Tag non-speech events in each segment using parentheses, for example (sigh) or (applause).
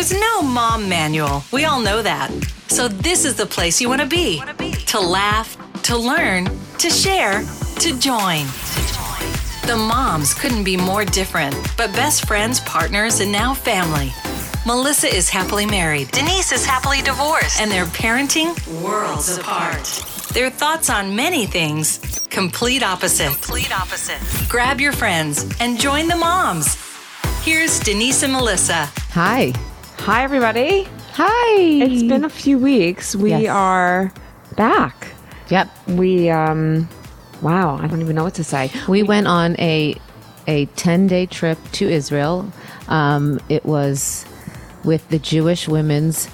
There's no mom manual. We all know that. So this is the place you want to be. To laugh, to learn, to share, to join. The moms couldn't be more different, but best friends, partners, and now family. Melissa is happily married. Denise is happily divorced. And they're parenting worlds apart. Their thoughts on many things, complete opposite. Complete opposite. Grab your friends and join the moms. Here's Denise and Melissa. Hi. Hi, everybody. Hi. It's been a few weeks. We Yes. are back. Yep. We, um, wow, I don't even know what to say. We went on a a 10-day trip to Israel. Um, it was with the Jewish Women's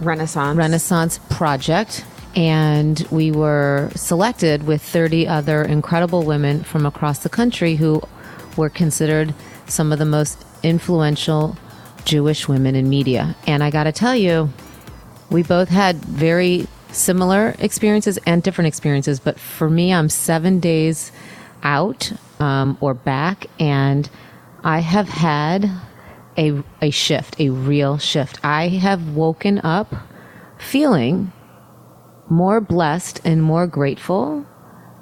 Renaissance. Renaissance Project and we were selected with 30 other incredible women from across the country who were considered some of the most influential Jewish women in media. And I got to tell you, we both had very similar experiences and different experiences. But for me, I'm seven days out um, or back, and I have had a, a shift, a real shift. I have woken up feeling more blessed and more grateful.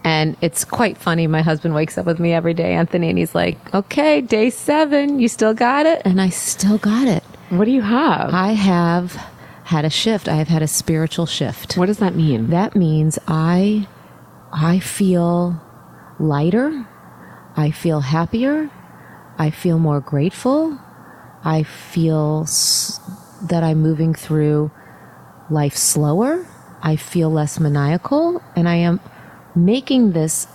And it's quite funny. My husband wakes up with me every day, Anthony, and he's like, okay, day seven, you still got it? And I still got it. What do you have? I have had a shift. I have had a spiritual shift. what does that mean? That means I I feel lighter. I feel happier. I feel more grateful. I feel s- that I'm moving through life slower. I feel less maniacal and I am making this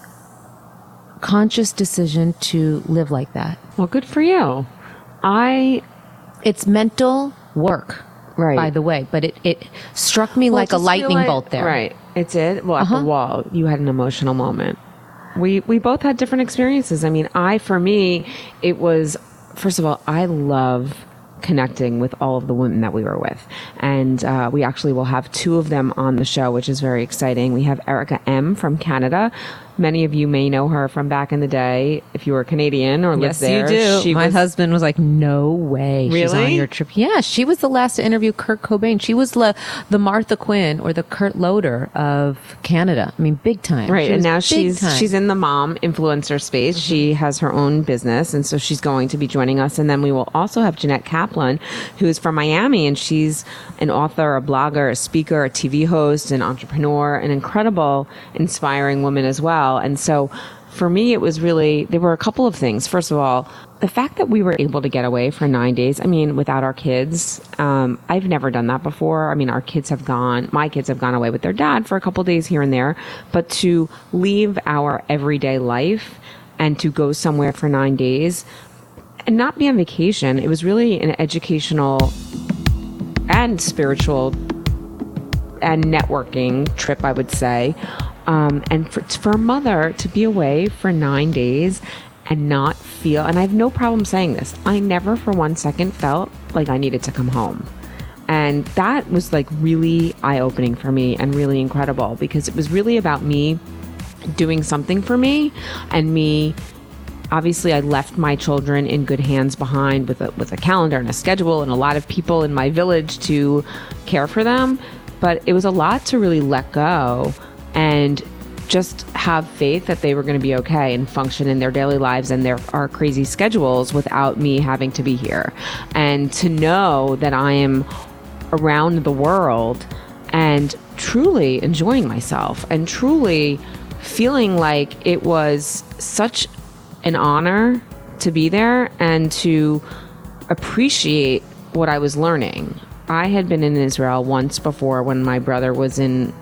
conscious decision to live like that. well, good for you. I, It's mental work. Right. By the way, but it, it struck me well, like a lightning like- bolt there. Right. It did. Well, at Uh-huh. the wall, you had an emotional moment. We, we both had different experiences. I mean, I, for me, it was, first of all, I love connecting with all of the women that we were with. And uh, we actually will have two of them on the show, which is very exciting. We have Erica M from Canada. Many of you may know her from back in the day if you were Canadian or lived there. She My was, husband was like, "No way, she's on your trip." Yeah, she was the last to interview Kurt Cobain. She was the the Martha Quinn or the Kurt Loder of Canada. I mean, big time. Right, She and now she's time. she's in the mom influencer space. She mm-hmm. has her own business, and so she's going to be joining us. And then we will also have Jeannette Kaplan, who is from Miami, and she's an author, a blogger, a speaker, a TV host, an entrepreneur, an incredible, inspiring woman as well. And so, for me, it was really there were a couple of things. First of all, the fact that we were able to get away for nine days. I mean, without our kids, um, I've never done that before. I mean, our kids have gone, my kids have gone away with their dad for a couple days here and there, but to leave our everyday life and to go somewhere for nine days and not be on vacation, it was really an educational and spiritual and networking trip, I would say. Um, and for, for a mother to be away for nine days and not feel, and I have no problem saying this, I never for one second felt like I needed to come home. And that was like really eye opening for me and really incredible because it was really about me doing something for me and me obviously I left my children in good hands behind with a, with a calendar and a schedule and a lot of people in my village to care for them but it was a lot to really let go and just have faith that they were going to be okay and function in their daily lives and their our crazy schedules without me having to be here and to know that I am around the world and truly enjoying myself and truly feeling like it was such an honor to be there and to appreciate what I was learning. I had been in Israel once before when my brother was in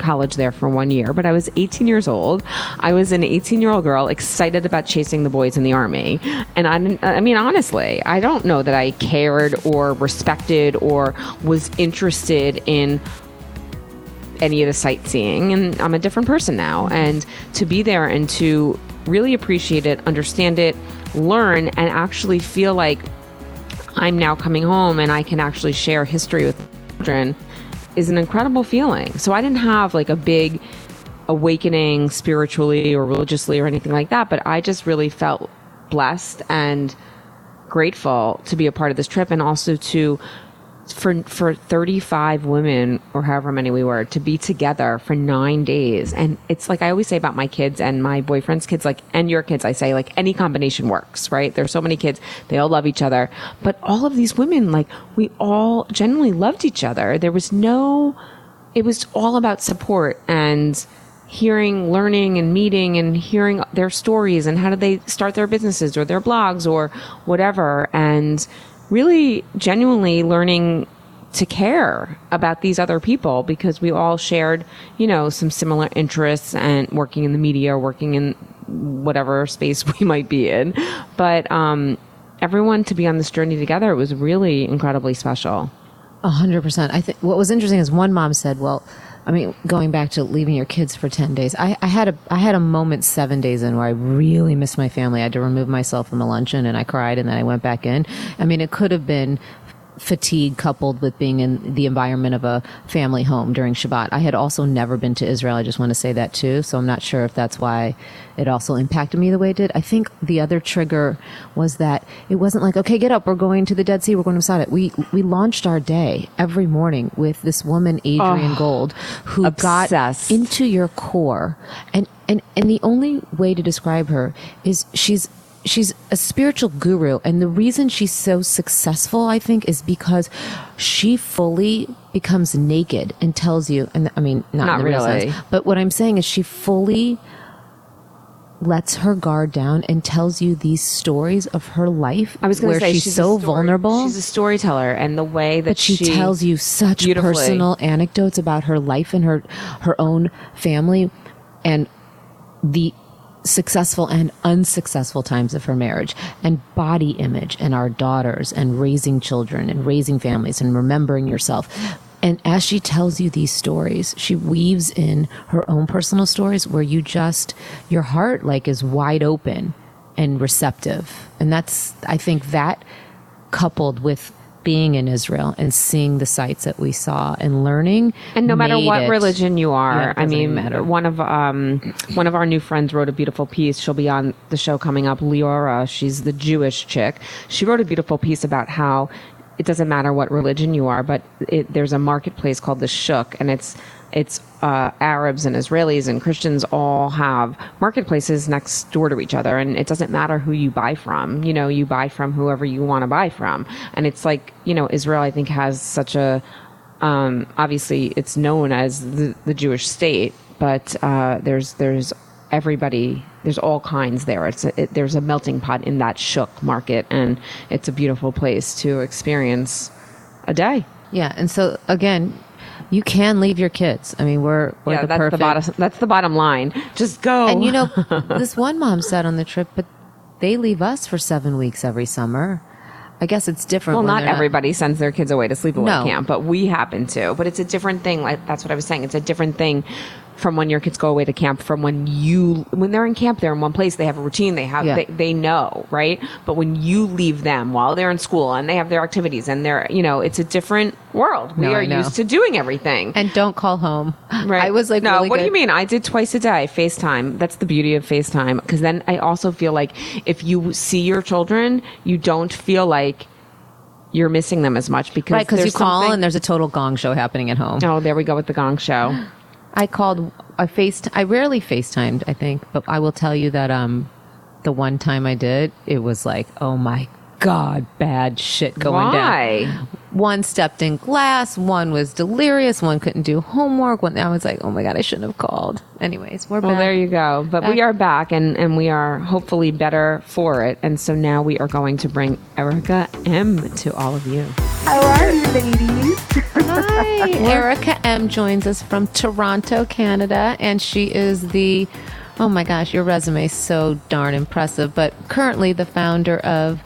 college there for one year, but I was 18 years old. I was an 18 year old girl excited about chasing the boys in the army. And I, I mean, honestly, I don't know that I cared or respected or was interested in any of the sightseeing and I'm a different person now and to be there and to really appreciate it, understand it, learn and actually feel like I'm now coming home and I can actually share history with children is an incredible feeling. So I didn't have like a big awakening spiritually or religiously or anything like that, but I just really felt blessed and grateful to be a part of this trip and also to for for 35 women or however many we were to be together for 9 days. And it's like I always say about my kids and my boyfriend's kids like and your kids I say like any combination works right? There's so many kids they all love each other. But all of these women like we all genuinely loved each other. There was no it was all about support and hearing, learning, and meeting and hearing their stories and how did they start their businesses or their blogs or whatever. And really genuinely learning to care about these other people because we all shared, you know, some similar interests and working in the media, working in whatever space (laughs) we might be in. But um, everyone to be on this journey together was really incredibly special. A hundred percent. I think what was interesting is one mom said, "Well, I mean, going back to leaving your kids for ten days, I, I had a I had a moment seven days in where I really missed my family. I had to remove myself from the luncheon, and I cried, and then I went back in. I mean, it could have been fatigue coupled with being in the environment of a family home during Shabbat. I had also never been to Israel. I just want to say that too. So I'm not sure if that's why it also impacted me the way it did. I think the other trigger was that it wasn't like, okay, get up, we're going to the Dead Sea, we're going to Masada. We we launched our day every morning with this woman, Adrienne oh, Gold, who obsessed. got into your core. And and and the only way to describe her is she's she's a spiritual guru and the reason she's so successful i think is because she fully becomes naked and tells you and i mean not, not really sense, but what i'm saying is she fully lets her guard down and tells you these stories of her life I was going where say, she's, she's so story, vulnerable. She's a storyteller and the way that she, she, tells you such personal anecdotes about her life and her her own family and the successful and unsuccessful times of her marriage and body image and our daughters and raising children and raising families and remembering yourself. And as she tells you these stories, she weaves in her own personal stories where you just, your heart like is wide open and receptive. And that's, I think that coupled with being in Israel and seeing the sites that we saw and learning. And no matter what it, religion you are, I mean, matter. one of um, one of our new friends wrote a beautiful piece. She'll be on the show coming up. Leora, she's the Jewish chick. She wrote a beautiful piece about how it doesn't matter what religion you are, but it, there's a marketplace called the Shuk, and it's it's uh, Arabs and Israelis and Christians all have marketplaces next door to each other, and it doesn't matter who you buy from. You know, you buy from whoever you want to buy from, and it's like you know, Israel I think has such a um, obviously it's known as the, the Jewish state, but uh, there's there's everybody there's all kinds there. It's a, it, there's a melting pot in that shuk market and it's a beautiful place to experience a day. Yeah and so again you can leave your kids. I mean, we're, we're yeah, the that's perfect. The bottom, that's the bottom line. Just go. And you know, (laughs) this one mom said on the trip, but they leave us for seven weeks every summer. I guess it's different. Well, not everybody not... sends their kids away to sleepaway no. camp, but we happen to. But it's a different thing. Like that's what I was saying. It's a different thing from when your kids go away to camp from when you when they're in camp they're in one place they have a routine they have yeah. they, they know right? But when you leave them while they're in school and they have their activities and they're you know it's a different world. We no, are used to doing everything. And don't call home. (laughs) Right. I was like no really what good. do you mean? I did twice a day facetime. That's the beauty of facetime. Because then i also feel like if you see your children you don't feel like you're missing them as much because right because you call and there's a total gong show happening at home. Oh there we go with the gong show I called. I faced. I rarely FaceTimed. I think, but I will tell you that um, the one time I did, it was like, oh my god, bad shit going Why? down. One stepped in glass. One was delirious. One couldn't do homework. One, I was like, oh my god, I shouldn't have called. Anyways, we're back. well, back. there you go. But back. we are back, and and we are hopefully better for it. And so now we are going to bring Erica M to all of you. How are you, ladies? Hi. Erica M joins us from Toronto, Canada, and she is the oh my gosh, your resume is so darn impressive. But currently the founder of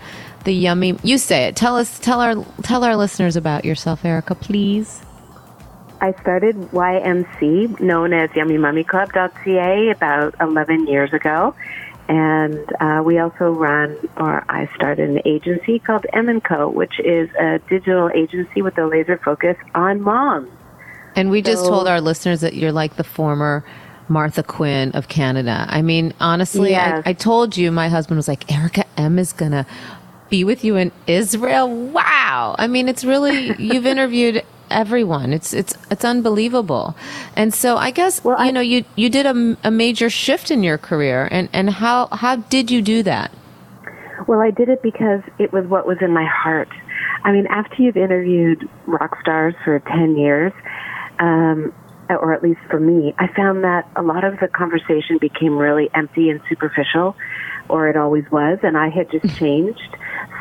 the yummy you say it. Tell us tell our tell our listeners about yourself, Erica, please. I started YMC, known as YummyMummyClub.ca, about 11 years ago. And uh, we also run, or I started an agency called M & Co., which is a digital agency with a laser focus on moms. And we so, just told our listeners that you're like the former Martha Quinn of Canada. I mean, honestly, yes. I, I told you, my husband was like, Erica M is going to be with you in Israel. Wow. I mean, it's really, you've (laughs) interviewed everyone. It's, it's, it's unbelievable. And so I guess, Well, you I- know, you, you did a, a major shift in your career and, and how, how did you do that? Well, I did it because it was what was in my heart. I mean, after you've interviewed rock stars for 10 years, um, or at least for me, I found that a lot of the conversation became really empty and superficial, or it always was, and I had just (laughs) changed.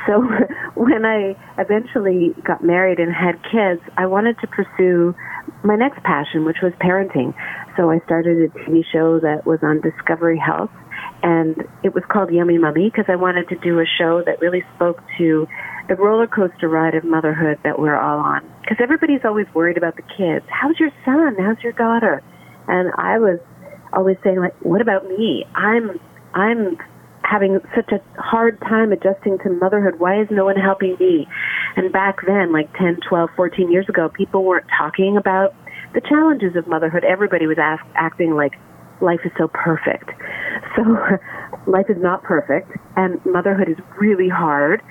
So (laughs) when I eventually got married and had kids, I wanted to pursue my next passion, which was parenting. So I started a TV show that was on Discovery Health and it was called Yummy Mummy because I wanted to do a show that really spoke to the roller coaster ride of motherhood that we're all on. Because everybody's always worried about the kids. How's your son? How's your daughter? And I was always saying like, what about me? I'm I'm having such a hard time adjusting to motherhood. Why is no one helping me? And back then, like 10, 12, 14 years ago, people weren't talking about the challenges of motherhood. Everybody was ask, acting like life is so perfect. So (laughs) life is not perfect and motherhood is really hard.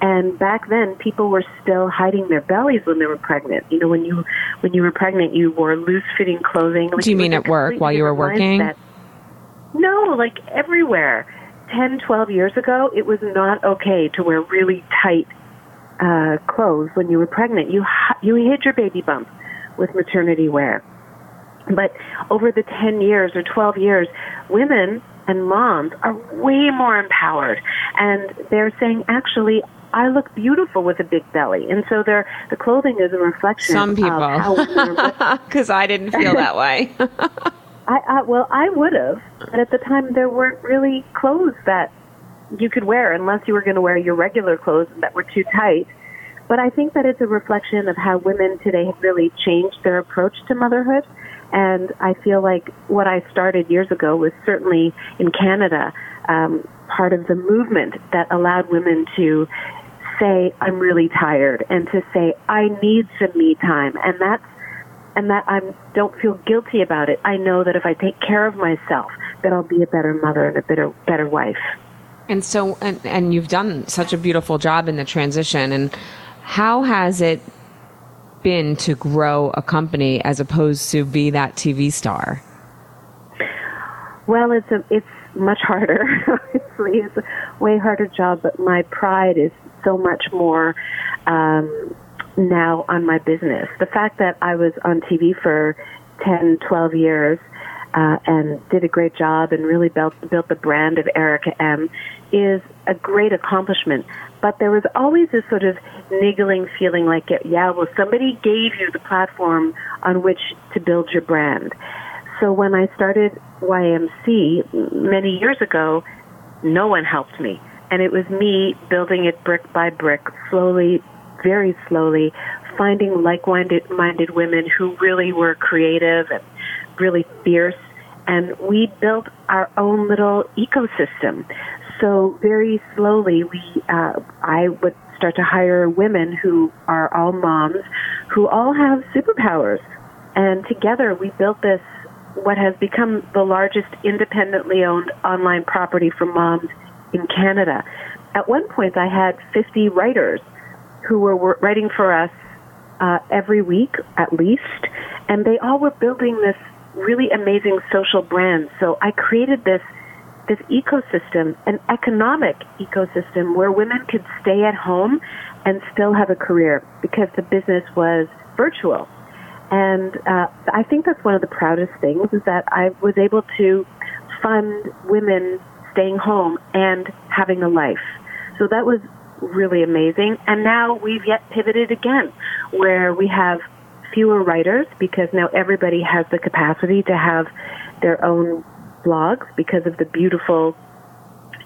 And back then people were still hiding their bellies when they were pregnant. You know, when you when you were pregnant you wore loose fitting clothing. Like, Do you mean at work while you were working? mindset. No, like everywhere. 10, 12 years ago, it was not okay to wear really tight uh, clothes when you were pregnant. You you hid your baby bump with maternity wear. But over the 10 years or 12 years, women and moms are way more empowered. And they're saying, actually, I look beautiful with a big belly. And so they're, the clothing is a reflection Some of people. Because (laughs) (laughs) I didn't feel that way. (laughs) I, I well, I would have, but at the time there weren't really clothes that you could wear unless you were going to wear your regular clothes that were too tight. But I think that it's a reflection of how women today have really changed their approach to motherhood. And I feel like what I started years ago was certainly in Canada um, part of the movement that allowed women to say, I'm really tired, and to say, I need some me time. And that's and that I don't feel guilty about it. I know that if I take care of myself, that I'll be a better mother and a better better wife. And so, and, and you've done such a beautiful job in the transition. And how has it been to grow a company as opposed to be that TV star? Well, it's a it's much harder. (laughs) Obviously, it's a way harder job, but my pride is so much more um, now on my business. The fact that I was on TV for 10, 12 years uh, and did a great job and really built built the brand of Erica M is a great accomplishment. But there was always this sort of niggling feeling like, yeah, well, somebody gave you the platform on which to build your brand. So when I started YMC many years ago, no one helped me. And it was me building it brick by brick, slowly, very slowly, finding like-minded minded women who really were creative and really fierce. And we built our own little ecosystem. So very slowly, we, uh, I would start to hire women who are all moms, who all have superpowers. And together we built this what has become the largest independently owned online property for moms in Canada. At one point, I had 50 writers who were writing for us uh, every week at least, and they all were building this really amazing social brand. So I created this this ecosystem, an economic ecosystem where women could stay at home and still have a career because the business was virtual. And uh, I think that's one of the proudest things is that I was able to fund women staying home and having a life. So that was really amazing. And now we've yet pivoted again where we have fewer writers because now everybody has the capacity to have their own blogs because of the beautiful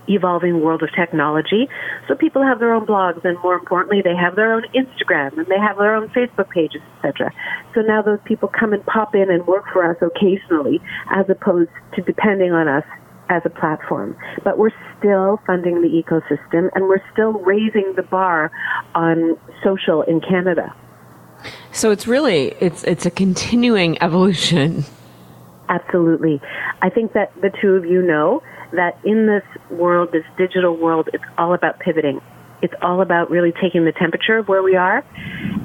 evolving world of technology. So people have their own blogs, and more importantly, they have their own Instagram and they have their own Facebook pages, etc. So now those people come and pop in and work for us occasionally, as opposed to depending on us as a platform. But we're still funding the ecosystem, and we're still raising the bar on social in Canada. So it's really it's it's a continuing (laughs) evolution. Absolutely. I think that the two of you know that in this world, this digital world, it's all about pivoting. it's all about really taking the temperature of where we are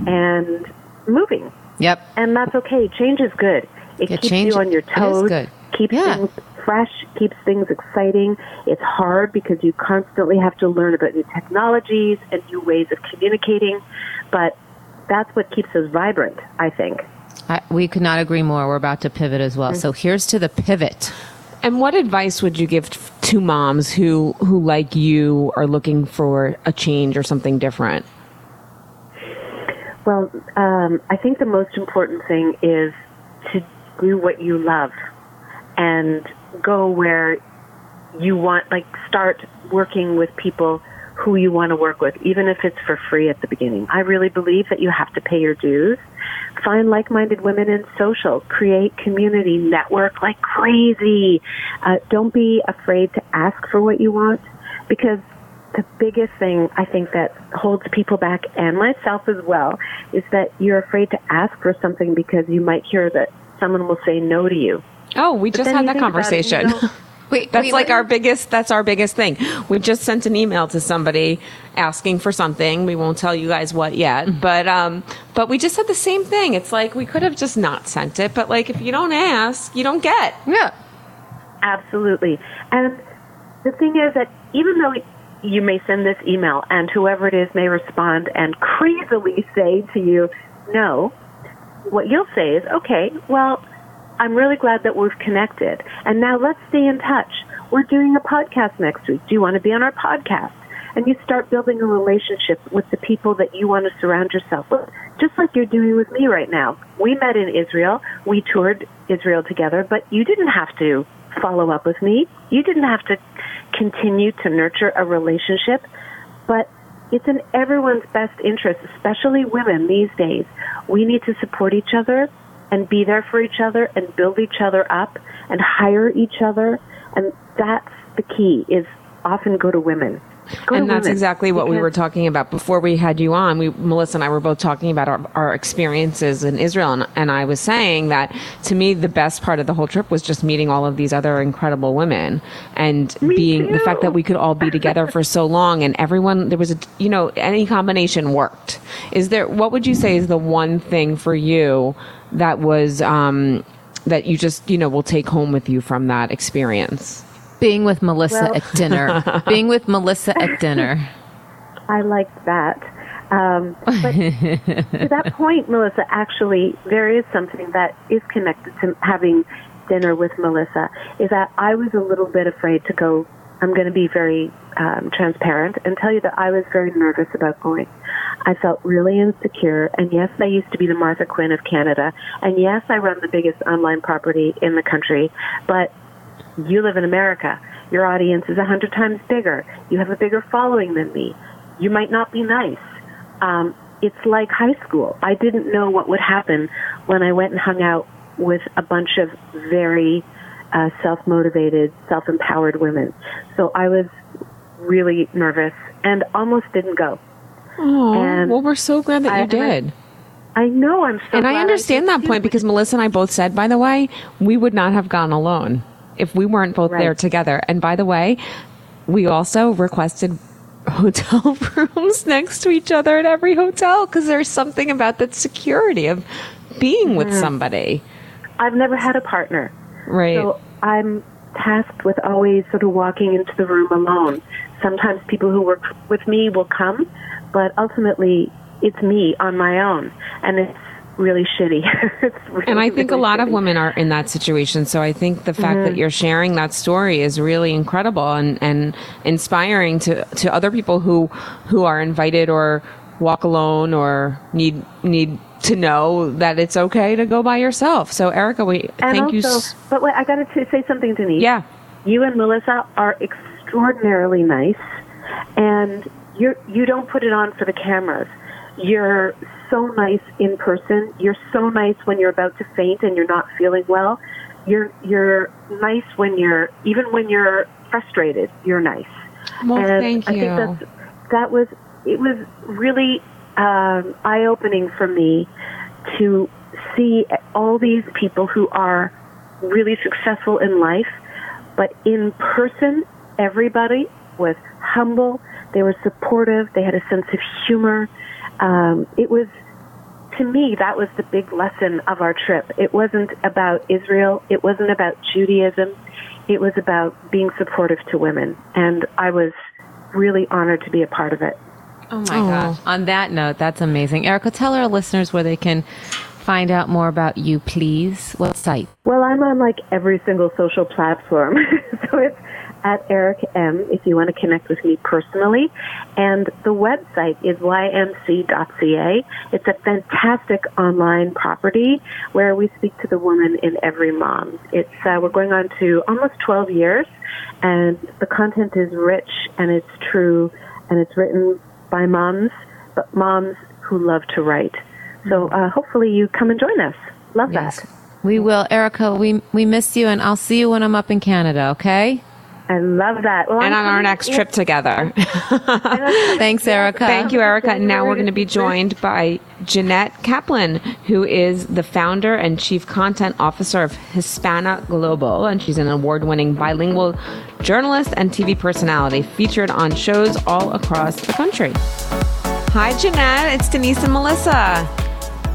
and moving. Yep. And that's okay. Change is good. It Yeah, keeps change you on your is toes. good. Keeps Yeah. things fresh, keeps things exciting. It's hard because you constantly have to learn about new technologies and new ways of communicating, but that's what keeps us vibrant, I think. I, we could not agree more. We're about to pivot as well. So here's to the pivot. And what advice would you give to moms who who like you are looking for a change or something different? Well, um, I think the most important thing is to do what you love and go where you want, like, start working with people who you want to work with, even if it's for free at the beginning. I really believe that you have to pay your dues. Find like minded women in social, create community, network like crazy. Uh, don't be afraid to ask for what you want because the biggest thing I think that holds people back and myself as well is that you're afraid to ask for something because you might hear that someone will say no to you. Oh, we just had that think it, you conversation. don't- (laughs) Wait, That's like our biggest. That's our biggest thing. We just sent an email to somebody asking for something. We won't tell you guys what yet, but um, but we just said the same thing. It's like we could have just not sent it, but like if you don't ask, you don't get. Yeah. Absolutely. And the thing is that even though you may send this email and whoever it is may respond and crazily say to you, no, what you'll say is, okay, well, I'm really glad that we've connected. And now let's stay in touch. We're doing a podcast next week. Do you want to be on our podcast? And you start building a relationship with the people that you want to surround yourself with, just like you're doing with me right now. We met in Israel. We toured Israel together, but you didn't have to follow up with me. You didn't have to continue to nurture a relationship, but it's in everyone's best interest, especially women these days. We need to support each other and be there for each other and build each other up and hire each other. And that's the key is often go to women. Go to and that's women. exactly what we were talking about before we had you on. We, Melissa and I were both talking about our, our experiences in Israel, and, and I was saying that to me, the best part of the whole trip was just meeting all of these other incredible women and being the fact that we could all be together for so long, and everyone there was a you know any combination worked. Is there what would you say is the one thing for you that was um, that you just you know will take home with you from that experience? Being with Melissa Well- at dinner. (laughs) Being with Melissa at dinner. I liked that. Um, but to that point, Melissa, actually, there is something that is connected to having dinner with Melissa. Is that I was a little bit afraid to go. I'm going to be very um, transparent and tell you that I was very nervous about going. I felt really insecure, and yes, I used to be the Martha Quinn of Canada, and yes, I run the biggest online property in the country, but you live in America. Your audience is a hundred times bigger. You have a bigger following than me. You might not be nice. Um, it's like high school. I didn't know what would happen when I went and hung out with a bunch of very uh, self-motivated, self-empowered women. So I was really nervous and almost didn't go. Oh, well, we're so glad that I- you and I- did. I know I'm so and I understand did that point because Melissa and I both said, by the way, we would not have gone alone if we weren't both there together. And by the way, we also requested (laughs) hotel (laughs) rooms next to each other at every hotel because there's something about that security of being with somebody. I've never had a partner. Right. So I'm tasked with always sort of walking into the room alone. Sometimes people who work with me will come, but ultimately it's me on my own, and it's really shitty. (laughs) it's really, and I think a really lot of women are in that situation. So I think the fact Mm-hmm. that you're sharing that story is really incredible and, and inspiring to, to other people who who are invited or walk alone or need need to know that it's okay to go by yourself. So Erica, we And thank you. also, s- but wait, I got to say something, Denise. Yeah. you and Melissa are extraordinarily nice, and you you don't put it on for the cameras. You're so nice in person. You're so nice when you're about to faint and you're not feeling well. You're you're nice when you're even when you're frustrated. You're nice. Well, and thank I you. think that's that was it was really um, eye opening for me to see all these people who are really successful in life, but in person, everybody was humble, They were supportive. They had a sense of humor. Um, it was, to me, that was the big lesson of our trip. It wasn't about Israel. It wasn't about Judaism. It was about being supportive to women. And I was really honored to be a part of it. Oh my gosh. On that note, that's amazing. Erica, tell our listeners where they can find out more about you, please. What site? Well, I'm on like every single social platform. (laughs) so it's at Eric M if you want to connect with me personally. And the website is ymc.ca. It's a fantastic online property where we speak to the woman in every mom. It's uh, we're going on to almost 12 years, and the content is rich and it's true, and it's written by moms, but moms who love to write. So uh, hopefully you come and join us. Love yes. that. We will, Erica. We we miss you, and I'll see you when I'm up in Canada. Okay. I love that. Well, and I'm on our next trip together. (laughs) Thanks, Erica. Thank you, Erica. And now we're going to be joined by Jeannette Kaplan, who is the founder and chief content officer of Hispana Global. And she's an award winning bilingual journalist and TV personality featured on shows all across the country. Hi, Jeannette. It's Denise and Melissa.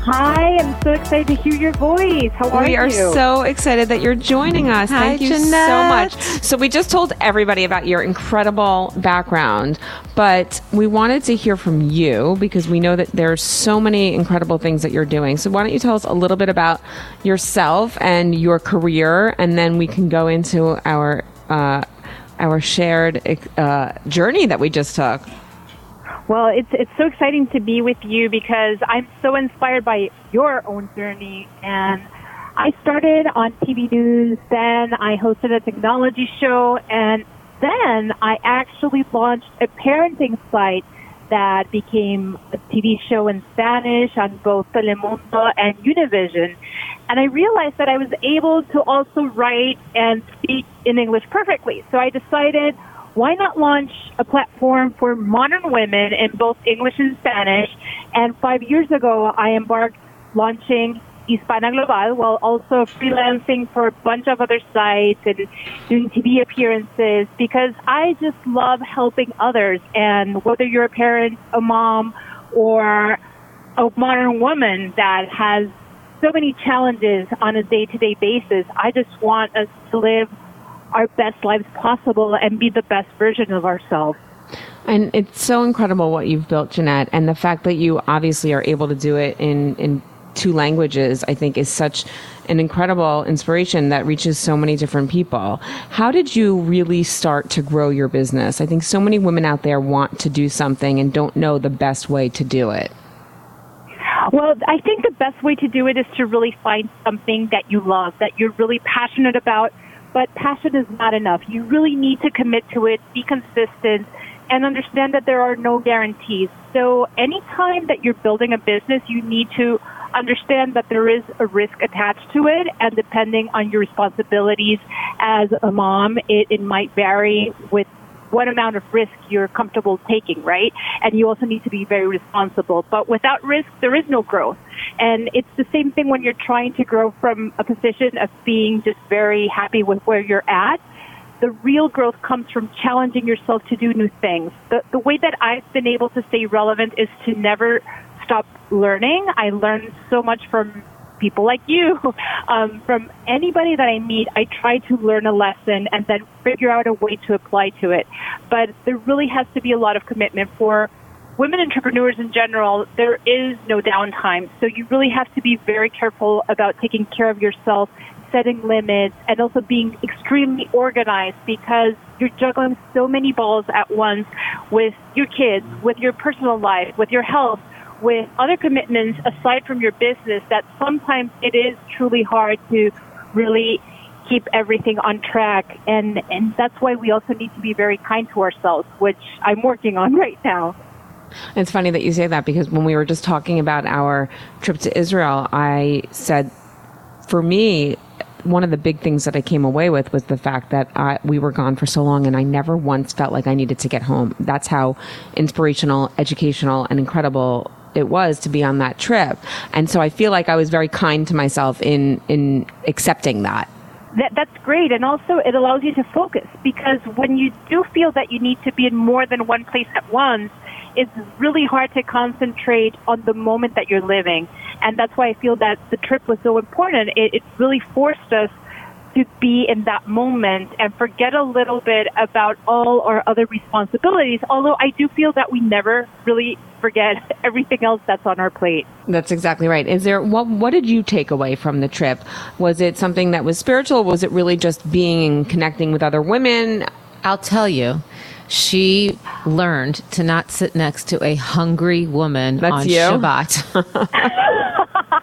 Hi, I'm so excited to hear your voice. How are you? We are so excited that you're joining us. Hi, Thank you Jeannette. so much. So, we just told everybody about your incredible background, but we wanted to hear from you because we know that there's so many incredible things that you're doing. So, why don't you tell us a little bit about yourself and your career, and then we can go into our uh, our shared uh, journey that we just took. Well, it's it's so exciting to be with you because I'm so inspired by your own journey and I started on TV news, then I hosted a technology show and then I actually launched a parenting site that became a TV show in Spanish on both Telemundo and Univision. And I realized that I was able to also write and speak in English perfectly. So I decided why not launch a platform for modern women in both English and Spanish? And five years ago, I embarked launching Hispana Global while also freelancing for a bunch of other sites and doing TV appearances because I just love helping others. And whether you're a parent, a mom, or a modern woman that has so many challenges on a day to day basis, I just want us to live our best lives possible and be the best version of ourselves. And it's so incredible what you've built, Jeannette, and the fact that you obviously are able to do it in, in two languages, I think is such an incredible inspiration that reaches so many different people. How did you really start to grow your business? I think so many women out there want to do something and don't know the best way to do it. Well, I think the best way to do it is to really find something that you love, that you're really passionate about, but passion is not enough. You really need to commit to it, be consistent, and understand that there are no guarantees. So anytime that you're building a business, you need to understand that there is a risk attached to it, and depending on your responsibilities as a mom, it, it might vary with what amount of risk you're comfortable taking, right? And you also need to be very responsible. But without risk, there is no growth. And it's the same thing when you're trying to grow from a position of being just very happy with where you're at. The real growth comes from challenging yourself to do new things. The, the way that I've been able to stay relevant is to never stop learning. I learn so much from people like you, (laughs) um, from anybody that I meet, I try to learn a lesson and then figure out a way to apply to it. But there really has to be a lot of commitment for women entrepreneurs in general. There is no downtime. So you really have to be very careful about taking care of yourself, setting limits, and also being extremely organized because you're juggling so many balls at once with your kids, with your personal life, with your health, with other commitments aside from your business that sometimes it is truly hard to really keep everything on track and and that's why we also need to be very kind to ourselves which I'm working on (laughs) right now. It's funny that you say that because when we were just talking about our trip to Israel I said for me one of the big things that I came away with was the fact that I, we were gone for so long and I never once felt like I needed to get home. That's how inspirational, educational, and incredible it was to be on that trip. And so I feel like I was very kind to myself in in accepting that. that, that's great. And also, it allows you to focus because when you do feel that you need to be in more than one place at once, it's really hard to concentrate on the moment that you're living. And that's why I feel that the trip was so important. It, it really forced us to be in that moment and forget a little bit about all our other responsibilities. Although I do feel that we never really forget (laughs) everything else that's on our plate. That's exactly right. Is there what what did you take away from the trip? Was it something that was spiritual? Was it really just being and connecting with other women? I'll tell you. She learned to not sit next to a hungry woman That's on you? Shabbat. (laughs) (laughs)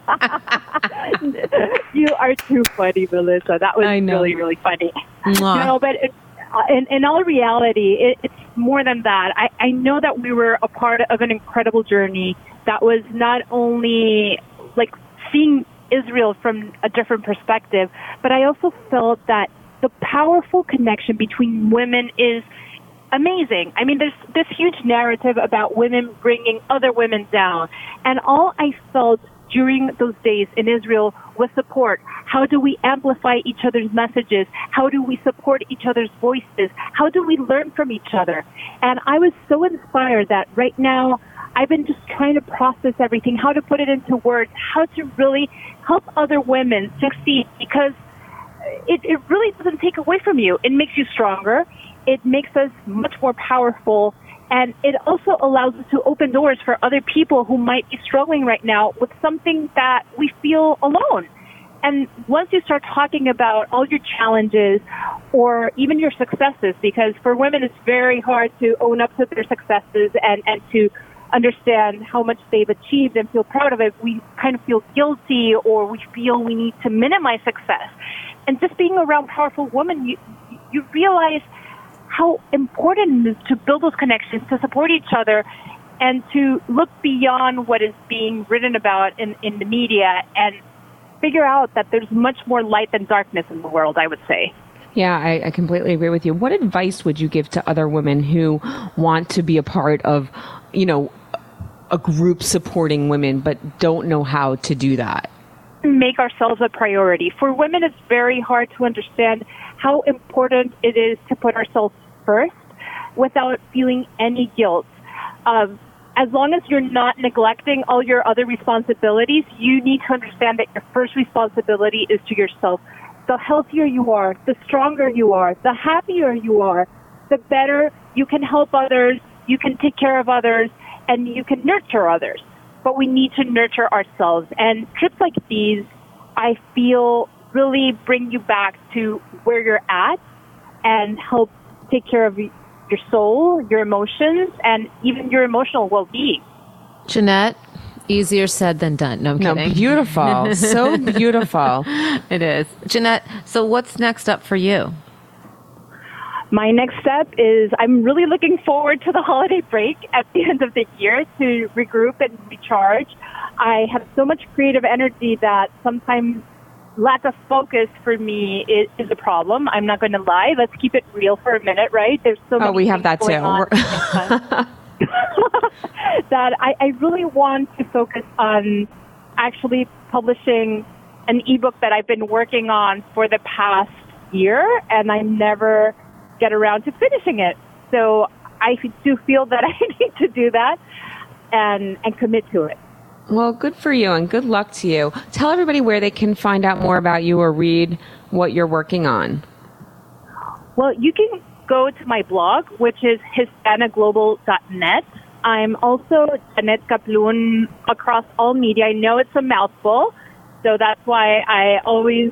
(laughs) you are too funny, Melissa. That was really, really funny. Mwah. No, but it, uh, in, in all reality, it, it's more than that. I, I know that we were a part of an incredible journey that was not only like seeing Israel from a different perspective, but I also felt that the powerful connection between women is amazing. I mean, there's this huge narrative about women bringing other women down. And all I felt during those days in Israel with support. How do we amplify each other's messages? How do we support each other's voices? How do we learn from each other? And I was so inspired that right now I've been just trying to process everything, how to put it into words, how to really help other women succeed because it, it really doesn't take away from you. It makes you stronger. It makes us much more powerful. And it also allows us to open doors for other people who might be struggling right now with something that we feel alone. And once you start talking about all your challenges or even your successes, because for women it's very hard to own up to their successes and, and to understand how much they've achieved and feel proud of it, we kind of feel guilty or we feel we need to minimize success. And just being around powerful women, you, you realize how important it is to build those connections, to support each other, and to look beyond what is being written about in, in the media and figure out that there's much more light than darkness in the world, I would say. Yeah, I, I completely agree with you. What advice would you give to other women who want to be a part of, you know, a group supporting women but don't know how to do that? make ourselves a priority. For women, it's very hard to understand how important it is to put ourselves first without feeling any guilt. Um, as long as you're not neglecting all your other responsibilities, you need to understand that your first responsibility is to yourself. The healthier you are, the stronger you are, the happier you are, the better you can help others, you can take care of others, and you can nurture others but we need to nurture ourselves. And trips like these, I feel, really bring you back to where you're at and help take care of your soul, your emotions, and even your emotional well being. Jeannette, easier said than done. No, I'm No, kidding. beautiful. so (laughs) beautiful. It is. Jeannette, so what's next up for you? My next step is I'm really looking forward to the holiday break at the end of the year to regroup and recharge. I have so much creative energy that sometimes lack of focus for me is, is a problem. I'm not going to lie. Let's keep it real for a minute, right? There's so Oh, many we have that too. on We're- at the that I, I really want to focus on actually publishing an ebook that I've been working on for the past year, and I never get around to finishing it. So I do feel that (laughs) I need to do that and and commit to it. Well, good for you and good luck to you. Tell everybody where they can find out more about you or read what you're working on. Well, you can go to my blog, which is hispanaglobal.net. I'm also Jeannette Kaplun across all media. I know it's a mouthful, so that's why I always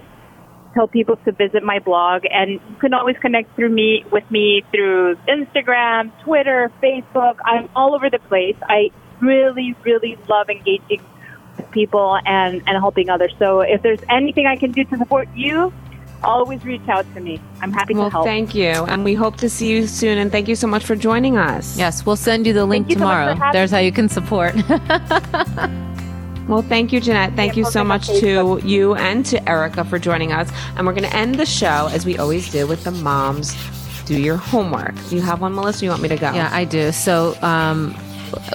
tell people to visit my blog. And you can always connect through me with me through Instagram, Twitter, Facebook. I'm all over the place. I really, really love engaging with people and, and helping others. So if there's anything I can do to support you, always reach out to me. I'm happy Well, to help. thank you. And we hope to see you soon. And thank you so much for joining us. Yes, we'll send you the link you tomorrow. for having There's how you can support. (laughs) Well, thank you, Jeannette. Thank you so much to you and to Erica for joining us. And we're going to end the show as we always do with the moms. Do your homework. You have one, Melissa? You want me to go? yeah, I do. So um,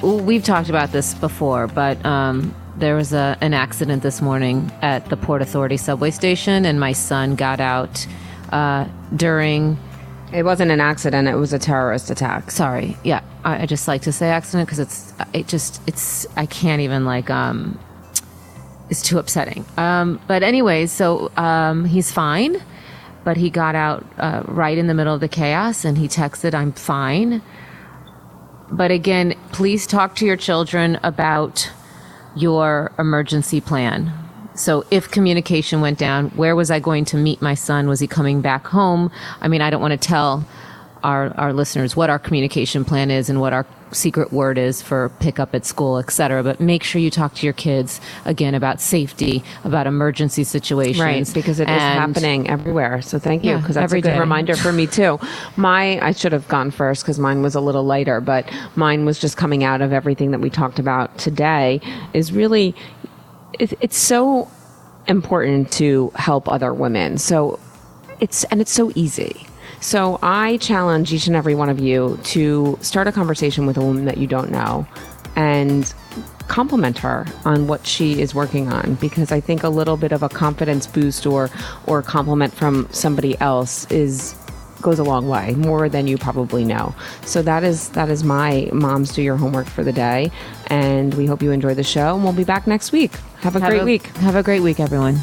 we've talked about this before, but um, there was a, an accident this morning at the Port Authority subway station, and my son got out uh, during. It wasn't an accident; it was a terrorist attack. Sorry, yeah, I, I just like to say accident because it's it just it's I can't even like um it's too upsetting. Um, but anyways, so um, he's fine, but he got out uh, right in the middle of the chaos, and he texted, "I'm fine." But again, please talk to your children about your emergency plan. So if communication went down, where was I going to meet my son? Was he coming back home? I mean, I don't want to tell our, our listeners what our communication plan is and what our secret word is for pickup at school, et cetera. But make sure you talk to your kids again about safety, about emergency situations. Right, because it is happening everywhere. So thank you, Yeah, because that's a good day. reminder for me too. My, I should have gone first because mine was a little lighter, but mine was just coming out of everything that we talked about today. Is really, it, it's so important to help other women. So it's and it's so easy. So I challenge each and every one of you to start a conversation with a woman that you don't know and compliment her on what she is working on because I think a little bit of a confidence boost or or compliment from somebody else is goes a long way more than you probably know. So that is that is my moms do your homework for the day and we hope you enjoy the show and we'll be back next week. Have a Have great a- week. Have a great week, everyone.